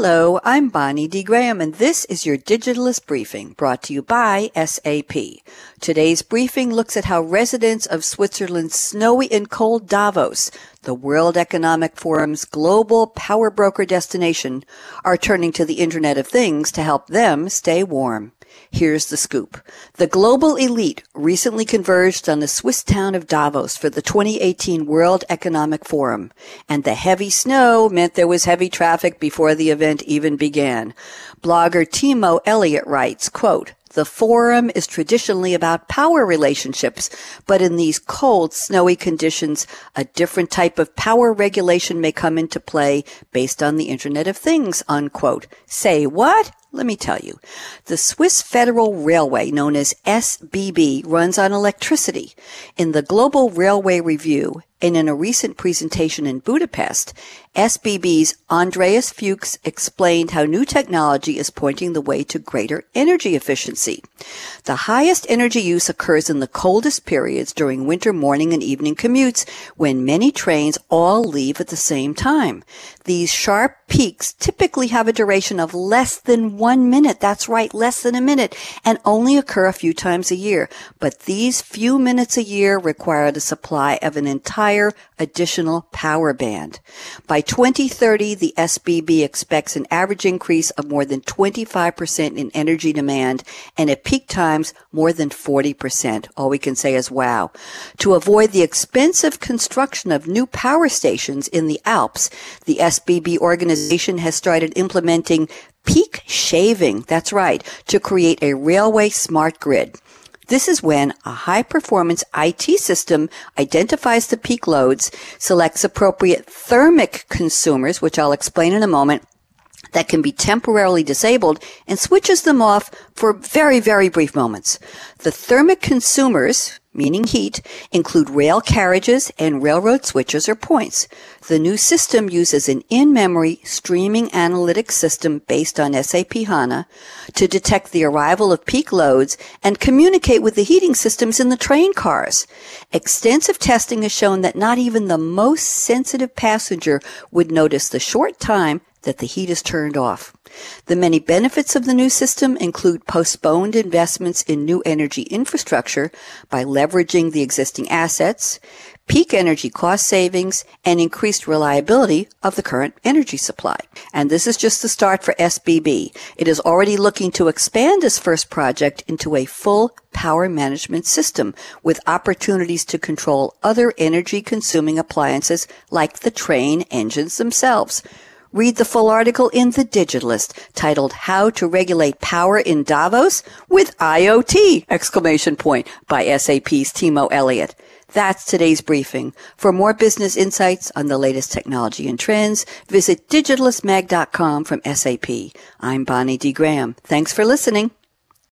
Hello, I'm Bonnie D. Graham, and this is your Digitalist Briefing brought to you by SAP. Today's briefing looks at how residents of Switzerland's snowy and cold Davos, the World Economic Forum's global power broker destination, are turning to the Internet of Things to help them stay warm. Here's the scoop. The global elite recently converged on the Swiss town of Davos for the 2018 World Economic Forum, and the heavy snow meant there was heavy traffic before the event even began. Blogger Timo Elliott writes, quote, the forum is traditionally about power relationships, but in these cold, snowy conditions, a different type of power regulation may come into play based on the Internet of Things, unquote. Say what? Let me tell you. The Swiss Federal Railway, known as SBB, runs on electricity. In the Global Railway Review, and in a recent presentation in Budapest, SBB's Andreas Fuchs explained how new technology is pointing the way to greater energy efficiency. The highest energy use occurs in the coldest periods during winter morning and evening commutes when many trains all leave at the same time. These sharp peaks typically have a duration of less than one minute. That's right, less than a minute and only occur a few times a year. But these few minutes a year require the supply of an entire additional power band. By 2030, the SBB expects an average increase of more than 25% in energy demand and at peak times more than 40%. All we can say is wow. To avoid the expensive construction of new power stations in the Alps, the SBB organization has started implementing peak shaving. That's right, to create a railway smart grid. This is when a high performance IT system identifies the peak loads, selects appropriate thermic consumers, which I'll explain in a moment, that can be temporarily disabled and switches them off for very, very brief moments. The thermic consumers, meaning heat, include rail carriages and railroad switches or points. The new system uses an in-memory streaming analytics system based on SAP HANA to detect the arrival of peak loads and communicate with the heating systems in the train cars. Extensive testing has shown that not even the most sensitive passenger would notice the short time that the heat is turned off. The many benefits of the new system include postponed investments in new energy infrastructure by leveraging the existing assets, peak energy cost savings, and increased reliability of the current energy supply. And this is just the start for SBB. It is already looking to expand this first project into a full power management system with opportunities to control other energy consuming appliances like the train engines themselves. Read the full article in The Digitalist titled How to Regulate Power in Davos with IoT! Exclamation point by SAP's Timo Elliott. That's today's briefing. For more business insights on the latest technology and trends, visit digitalistmag.com from SAP. I'm Bonnie D. Graham. Thanks for listening.